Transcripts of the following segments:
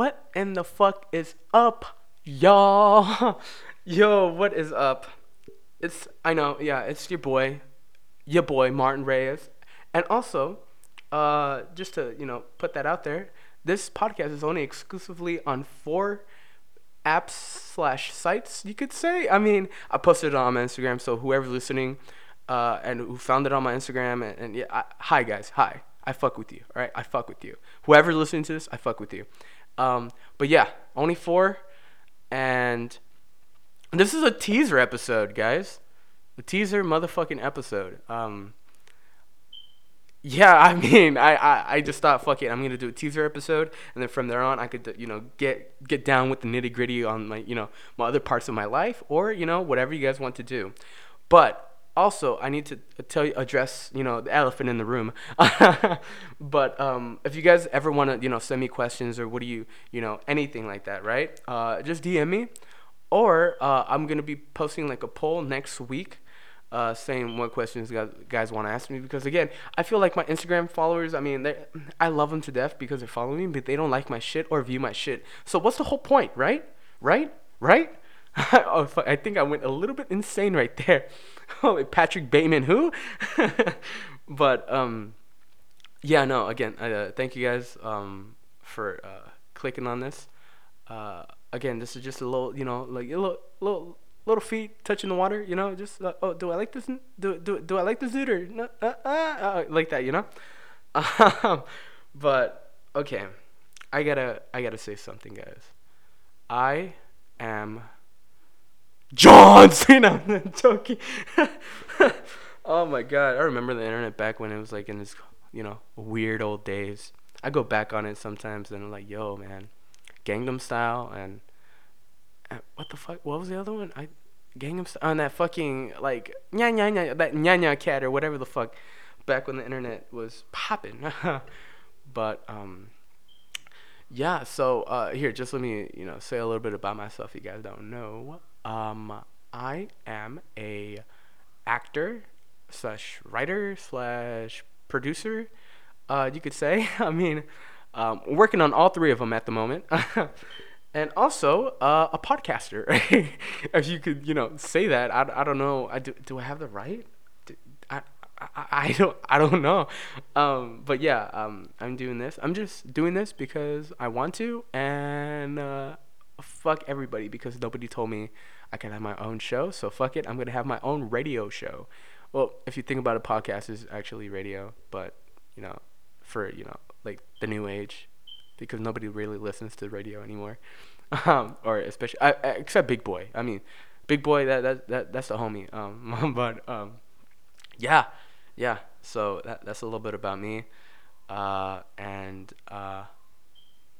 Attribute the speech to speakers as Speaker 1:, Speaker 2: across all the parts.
Speaker 1: what in the fuck is up, y'all? Yo, what is up? It's I know, yeah, it's your boy, your boy Martin Reyes, and also, uh, just to you know put that out there, this podcast is only exclusively on four apps slash sites. You could say. I mean, I posted it on my Instagram, so whoever's listening, uh, and who found it on my Instagram, and, and yeah, I, hi guys, hi. I fuck with you, all right? I fuck with you. Whoever's listening to this, I fuck with you. Um, but yeah, only four, and this is a teaser episode, guys. A teaser motherfucking episode. Um, yeah, I mean, I, I, I just thought, fuck it, I'm gonna do a teaser episode, and then from there on, I could, you know, get get down with the nitty gritty on my, you know, my other parts of my life, or you know, whatever you guys want to do. But also, I need to tell you, address, you know, the elephant in the room. but um, if you guys ever want to, you know, send me questions or what do you, you know, anything like that, right? Uh, just DM me, or uh, I'm gonna be posting like a poll next week uh, saying what questions guys, guys want to ask me because again, I feel like my Instagram followers, I mean, I love them to death because they're following me, but they don't like my shit or view my shit. So what's the whole point, right? Right? Right? oh, I think I went a little bit insane right there. Holy Patrick Bateman, who? but um, yeah, no. Again, uh, thank you guys um for uh, clicking on this. Uh, again, this is just a little, you know, like a little, little little feet touching the water, you know, just uh, oh, do I like this? Do do do I like this dude or no? Uh, uh, like that, you know. But okay, I gotta I gotta say something, guys. I am John Cena. I'm joking. oh my god, I remember the internet back when it was like in this, you know weird old days. I go back on it sometimes and I'm like, yo, man, Gangnam Style and uh, what the fuck? What was the other one? I Gangnam Style on that fucking like nya nya nya that nya nya cat or whatever the fuck. Back when the internet was popping. but um, yeah. So uh, here, just let me you know say a little bit about myself. You guys don't know. Um, I am a actor slash writer slash producer. Uh, you could say. I mean, um, working on all three of them at the moment. and also uh, a podcaster. if you could, you know, say that. I, I don't know. I do. Do I have the right? I, I, I don't I don't know, um, but yeah, um, I'm doing this. I'm just doing this because I want to, and uh, fuck everybody because nobody told me I can have my own show. So fuck it, I'm gonna have my own radio show. Well, if you think about it, podcast is actually radio, but you know, for you know, like the new age, because nobody really listens to radio anymore, um, or especially I, except Big Boy. I mean, Big Boy that that, that that's the homie. Um, but um, yeah, yeah. So that that's a little bit about me, uh, and uh.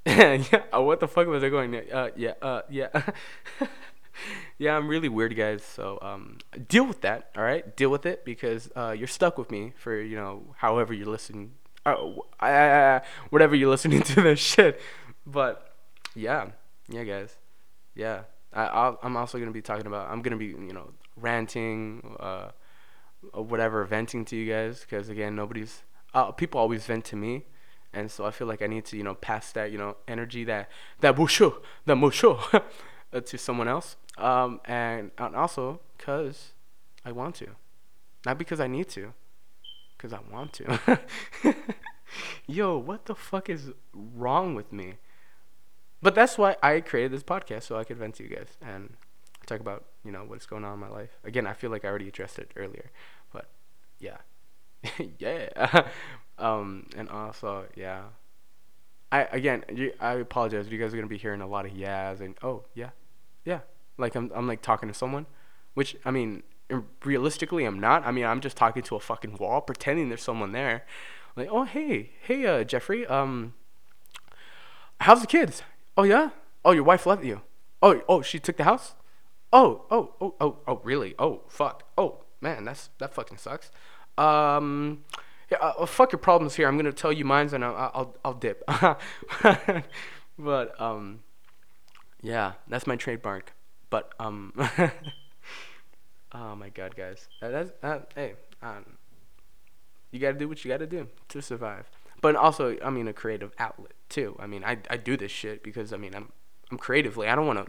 Speaker 1: yeah, uh, what the fuck was I going? Uh, yeah, uh, yeah, yeah. I'm really weird, guys. So um, deal with that. All right, deal with it because uh, you're stuck with me for you know however you're listening. Oh, I, whatever you're listening to this shit. But yeah, yeah, guys. Yeah, I, I'm also gonna be talking about. I'm gonna be you know ranting, uh, whatever, venting to you guys because again, nobody's. Uh, people always vent to me and so I feel like I need to you know pass that you know energy that that bushu that mushu to someone else. Um, and, and also because I want to. Not because I need to. Because I want to. Yo what the fuck is wrong with me? But that's why I created this podcast so I could vent to you guys and talk about you know what's going on in my life. Again I feel like I already addressed it earlier but yeah. Yeah um, and also, yeah. I again, you, I apologize. You guys are gonna be hearing a lot of yeahs and oh yeah, yeah. Like I'm, I'm like talking to someone, which I mean, realistically, I'm not. I mean, I'm just talking to a fucking wall, pretending there's someone there. Like, oh hey, hey, uh, Jeffrey, um, how's the kids? Oh yeah. Oh, your wife left you. Oh, oh, she took the house. Oh, oh, oh, oh, oh, really? Oh, fuck. Oh, man, that's that fucking sucks. Um, yeah, uh, fuck your problems here. I'm gonna tell you mines, and I'll I'll, I'll dip. but um, yeah, that's my trademark. But um, oh my god, guys, that's uh, hey, um, you gotta do what you gotta do to survive. but also I mean a creative outlet too. I mean I I do this shit because I mean I'm I'm creatively. I don't want a,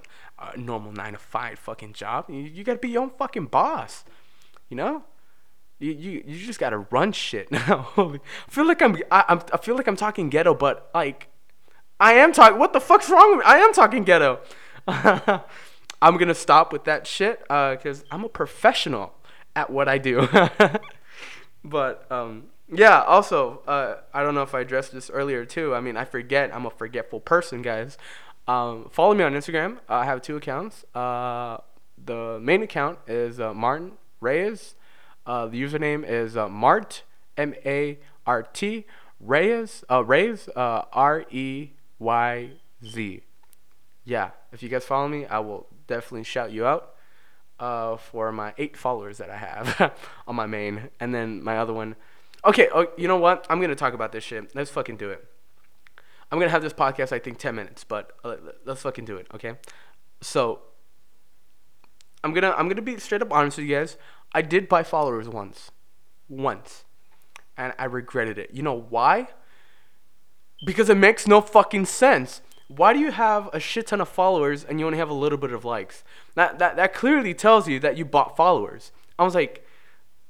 Speaker 1: a normal nine to five fucking job. You, you gotta be your own fucking boss. You know. You, you, you just gotta run shit now. I feel like I'm I, I'm I feel like I'm talking ghetto, but like I am talking. What the fuck's wrong with me? I am talking ghetto. I'm gonna stop with that shit because uh, I'm a professional at what I do. but um, yeah, also uh, I don't know if I addressed this earlier too. I mean, I forget. I'm a forgetful person, guys. Um, follow me on Instagram. I have two accounts. Uh, the main account is uh, Martin Reyes. Uh, the username is Mart M A R T Reyes. Uh, Reyes uh, R E Y Z. Yeah, if you guys follow me, I will definitely shout you out uh, for my eight followers that I have on my main, and then my other one. Okay, oh, you know what? I'm gonna talk about this shit. Let's fucking do it. I'm gonna have this podcast, I think, ten minutes, but uh, let's fucking do it, okay? So, I'm gonna I'm gonna be straight up honest with you guys. I did buy followers once, once, and I regretted it. You know why? Because it makes no fucking sense. Why do you have a shit ton of followers and you only have a little bit of likes? That that, that clearly tells you that you bought followers. I was like,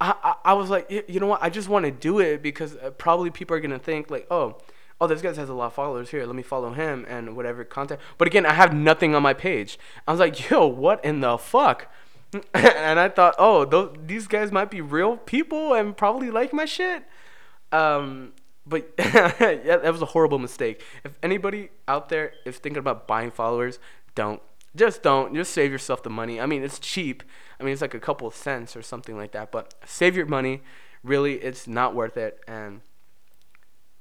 Speaker 1: I, I, I was like, you know what? I just want to do it because uh, probably people are gonna think like, oh, oh, this guy has a lot of followers here. Let me follow him and whatever content. But again, I have nothing on my page. I was like, yo, what in the fuck? and I thought, oh, those, these guys might be real people and probably like my shit. Um, but yeah, that was a horrible mistake. If anybody out there is thinking about buying followers, don't. Just don't. Just save yourself the money. I mean, it's cheap. I mean, it's like a couple of cents or something like that. But save your money. Really, it's not worth it. And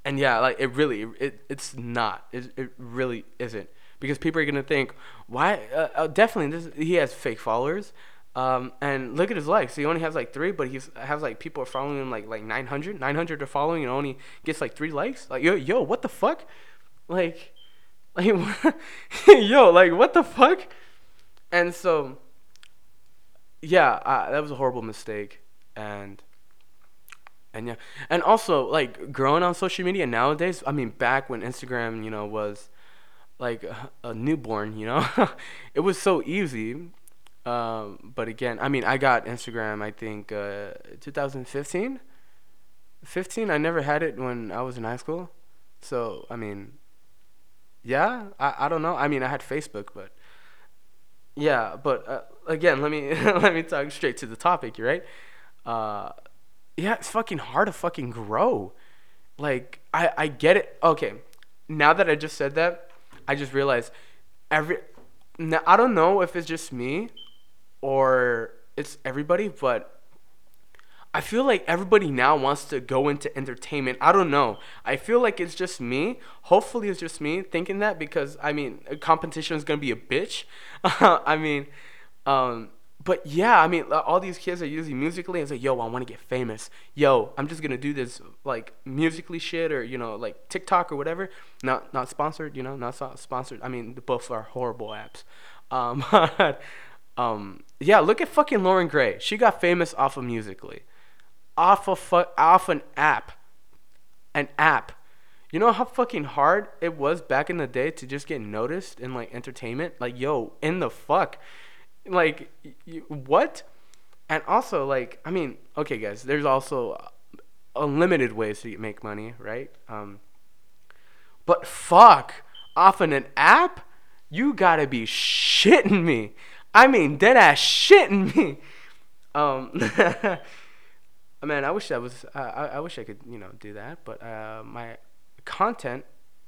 Speaker 1: and yeah, like it really, it it's not. It it really isn't because people are gonna think, why? Uh, uh, definitely, this he has fake followers. Um, and look at his likes. He only has like three, but he has like people are following him like like 900. 900 are following and only gets like three likes. Like yo yo, what the fuck? Like, like yo, like what the fuck? And so, yeah, uh, that was a horrible mistake. And and yeah, and also like growing on social media nowadays. I mean, back when Instagram, you know, was like a, a newborn, you know, it was so easy um, but again, I mean, I got Instagram. I think uh, 2015. 15. I never had it when I was in high school. So I mean, yeah. I, I don't know. I mean, I had Facebook, but yeah. But uh, again, let me let me talk straight to the topic. Right? Uh, yeah, it's fucking hard to fucking grow. Like I I get it. Okay, now that I just said that, I just realized every. Now, I don't know if it's just me or it's everybody, but I feel like everybody now wants to go into entertainment. I don't know. I feel like it's just me. Hopefully, it's just me thinking that because I mean, competition is gonna be a bitch. I mean, um, but yeah, I mean, all these kids are using Musical.ly. It's like, yo, I want to get famous. Yo, I'm just gonna do this like Musical.ly shit or you know like TikTok or whatever. Not not sponsored, you know, not sponsored. I mean, both are horrible apps. Um, Um, yeah, look at fucking Loren Gray. She got famous off of Musical.ly, off of fu- off an app, an app. You know how fucking hard it was back in the day to just get noticed in like entertainment. Like, yo, in the fuck, like, you, what? And also, like, I mean, okay, guys, there's also unlimited ways to make money, right? Um, but fuck, off in an app, you gotta be shitting me. I mean, dead ass shitting me. Um, man, I wish that was. Uh, I, I wish I could, you know, do that, but uh, my content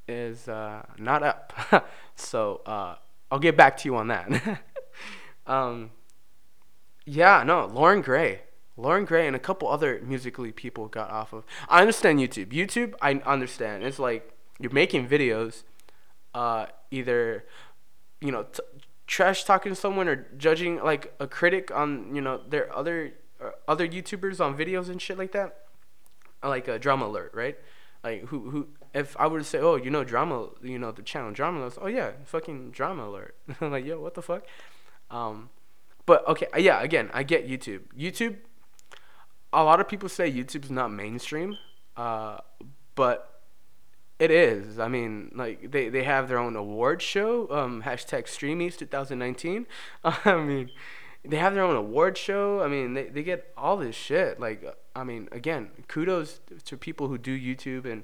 Speaker 1: is uh, not up. so uh, I'll get back to you on that. um, yeah, no, Loren Gray. Loren Gray and a couple other Musical.ly people got off of. I understand YouTube. YouTube, I understand. It's like you're making videos, uh, either, you know, t- trash talking someone or judging like a critic on you know their other uh, other YouTubers on videos and shit like that, like a drama alert, right? Like who who if I were to say, oh, you know drama, you know the channel drama alert, oh yeah, fucking drama alert. like yo, what the fuck? Um, but okay, uh, yeah, again, I get YouTube. YouTube, a lot of people say YouTube's not mainstream, uh, but It is. I mean, like they, they have their own award show. Um, hashtag Streamies 2019. I mean, they have their own award show. I mean, they, they get all this shit. Like, I mean, again, kudos to people who do YouTube and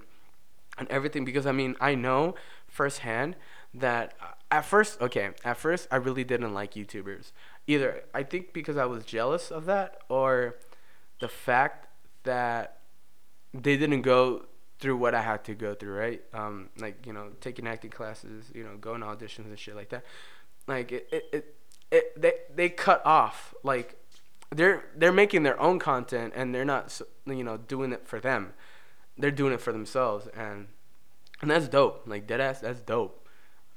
Speaker 1: and everything because I mean, I know firsthand that at first, okay, at first I really didn't like YouTubers. Either I think because I was jealous of that or the fact that they didn't go through what I had to go through, right? Um, like you know, taking acting classes, you know, going to auditions and shit like that. Like it, it, it, it they they cut off like they're they're making their own content and they're not you know doing it for them. They're doing it for themselves and and that's dope. Like dead ass, that's dope.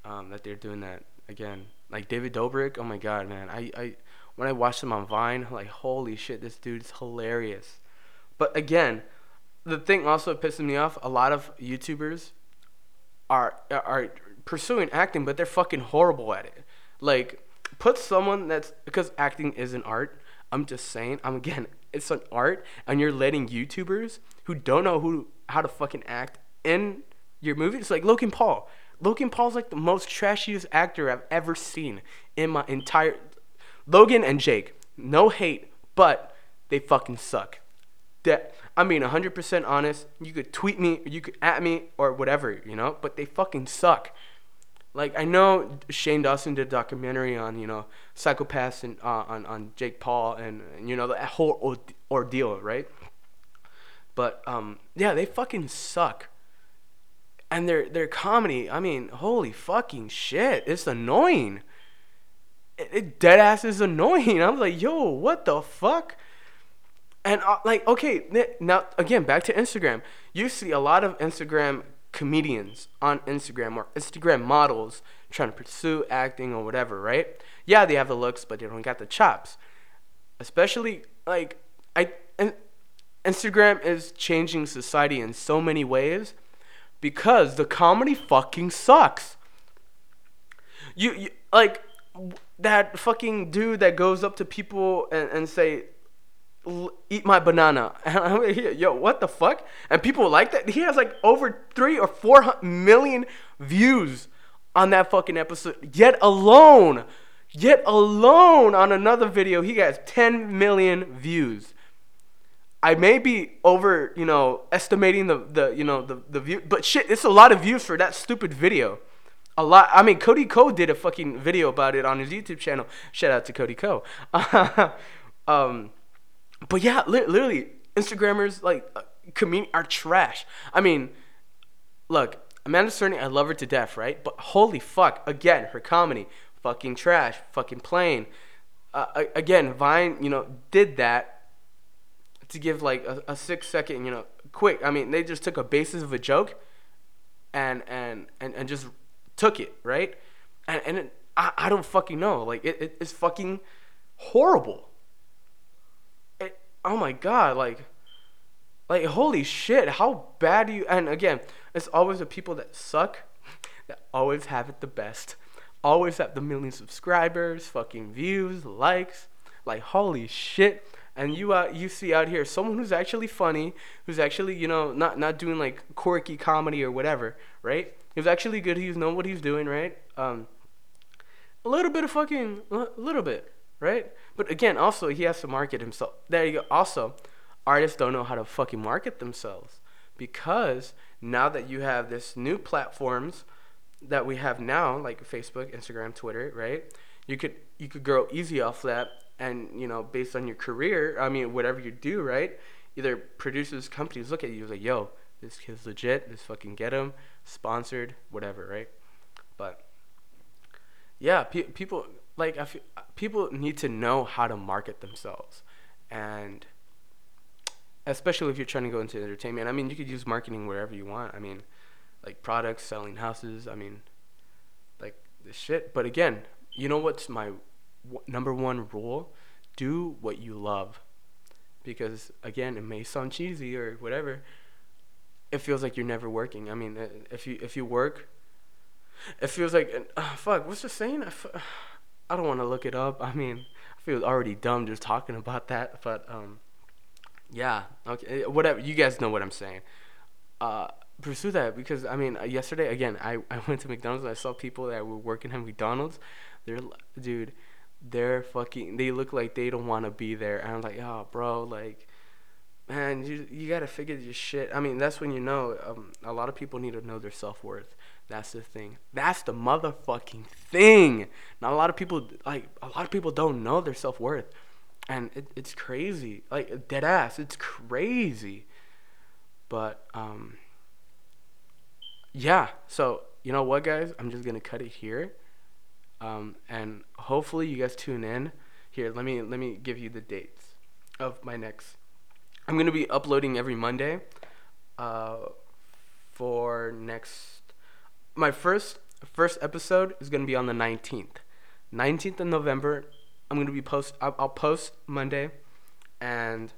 Speaker 1: Um, that they're doing that again. Like David Dobrik, oh my god, man. I I when I watched him on Vine, like holy shit, this dude's hilarious. But again, the thing also pisses me off. A lot of YouTubers are are pursuing acting, but they're fucking horrible at it. Like, put someone that's because acting is an art. I'm just saying. I'm again, it's an art, and you're letting YouTubers who don't know who how to fucking act in your movie. It's like Logan Paul. Logan Paul's like the most trashiest actor I've ever seen in my entire. Logan and Jake, no hate, but they fucking suck that I mean 100% honest. You could tweet me, you could at me or whatever, you know, but they fucking suck. Like I know Shane Dawson did a documentary on you know psychopaths and uh, on on Jake Paul and, and you know the whole ordeal, right? But um, yeah, they fucking suck. And their their comedy, I mean, holy fucking shit, it's annoying. It, it dead ass is annoying. I'm like, yo, what the fuck? And uh, like, okay, now again, back to Instagram. You see a lot of Instagram comedians on Instagram or Instagram models trying to pursue acting or whatever, right? Yeah, they have the looks, but they don't got the chops. Especially like I Instagram is changing society in so many ways because the comedy fucking sucks. You, you like that fucking dude that goes up to people and, and say eat my banana. And I'm here, yo, what the fuck? And people like that. He has like over three or four million views on that fucking episode. Yet alone, yet alone on another video, he has 10 million views. I may be over, you know, estimating the, the you know, the, the view, but shit, it's a lot of views for that stupid video. A lot. I mean, Cody Ko did a fucking video about it on his YouTube channel. Shout out to Cody Ko. um, but yeah, li- literally, Instagrammers like uh, are trash. I mean, look, Amanda Cerny, I love her to death, right? But holy fuck, again, her comedy, fucking trash, fucking plain. Uh, again, Vine, you know, did that to give like a, a six second, you know, quick. I mean, they just took a basis of a joke, and and and, and just took it, right? And and it, I I don't fucking know, like it, it it's fucking horrible oh my god, like, like holy shit, how bad you? And again, it's always the people that suck that always have it the best, always have the million subscribers, fucking views, likes, like holy shit. And you uh, you see out here someone who's actually funny, who's actually you know not not doing like quirky comedy or whatever, right? He's actually good. He's know what he's doing, right? Um, a little bit of fucking, a little bit, right? But again, also he has to market himself. There you go. Also, artists don't know how to fucking market themselves because now that you have this new platforms that we have now, like Facebook, Instagram, Twitter, right? You could you could grow easy off that, and you know, based on your career, I mean, whatever you do, right? Either producers, companies look at you like, yo, this kid's legit. This fucking get him sponsored, whatever, right? But yeah, pe- people like I feel, people need to know how to market themselves, and especially if you're trying to go into entertainment. I mean, you could use marketing wherever you want. I mean, like products, selling houses. I mean, like this shit. But again, you know what's my w- number one rule? Do what you love, because again, it may sound cheesy or whatever. It feels like you're never working. I mean, if you if you work, it feels like uh, fuck. What's the saying? I don't want to look it up. I mean, I feel already dumb just talking about that, but um, yeah, okay, eh, whatever. You guys know what I'm saying. Uh, pursue that because I mean, yesterday again, I, I went to McDonald's and I saw people that were working at McDonald's. They're dude, they're fucking. They look like they don't want to be there. And I'm like, oh, bro, like, man, you you gotta figure your shit. I mean, that's when you know. Um, a lot of people need to know their self worth. That's the thing. That's the motherfucking thing. Not a lot of people like a lot of people don't know their self worth, and it, it's crazy. Like dead ass, it's crazy. But um, yeah. So you know what, guys? I'm just gonna cut it here, um, and hopefully you guys tune in. Here, let me let me give you the dates of my next. I'm gonna be uploading every Monday, uh, for next. My first first episode is gonna be on the 19th, 19th of November. I'm gonna be post. I'll, I'll post Monday, and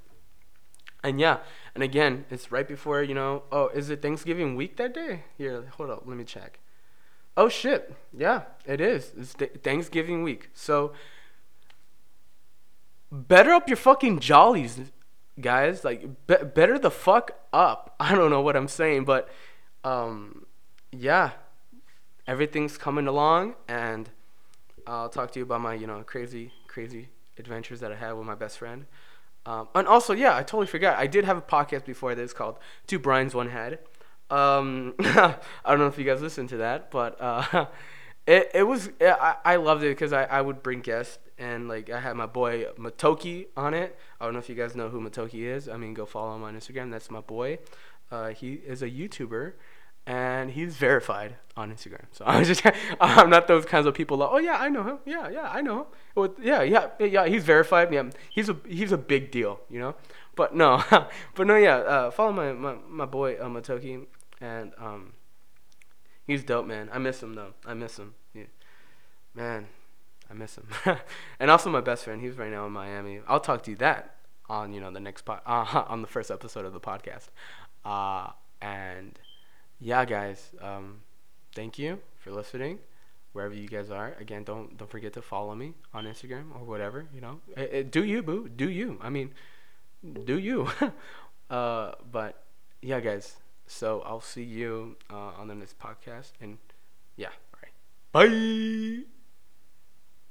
Speaker 1: and yeah, and again, it's right before you know. Oh, is it Thanksgiving week that day? Here, hold up, let me check. Oh shit, yeah, it is. It's th- Thanksgiving week, so better up your fucking jollies, guys. Like, be- better the fuck up. I don't know what I'm saying, but um, yeah, everything's coming along, and I'll talk to you about my you know crazy crazy adventures that I had with my best friend. Um, and also, yeah, I totally forgot. I did have a podcast before this called Two Brian's One Head. Um, I don't know if you guys listened to that, but uh, it it was I, I loved it because I, I would bring guests and like I had my boy Matoki on it. I don't know if you guys know who Matoki is. I mean, go follow him on Instagram. That's my boy. Uh, he is a YouTuber and he's verified on Instagram. So I'm just I'm not those kinds of people like, oh yeah, I know him. Yeah, yeah, I know him. Well, yeah, yeah, yeah, he's verified. Yeah, he's a he's a big deal, you know. But no, but no, yeah. Uh, follow my my, my boy uh, Matoki, and um, he's dope, man. I miss him though. I miss him. Yeah. Man, I miss him. and also my best friend. He's right now in Miami. I'll talk to you that on you know the next pod uh, on the first episode of the podcast. Uh, and yeah, guys, um, thank you for listening. Wherever you guys are, again, don't don't forget to follow me on Instagram or whatever. You know, it, it, do you, boo? Do you? I mean, do you? uh, but yeah, guys. So I'll see you uh, on the next podcast, and yeah, all right, bye.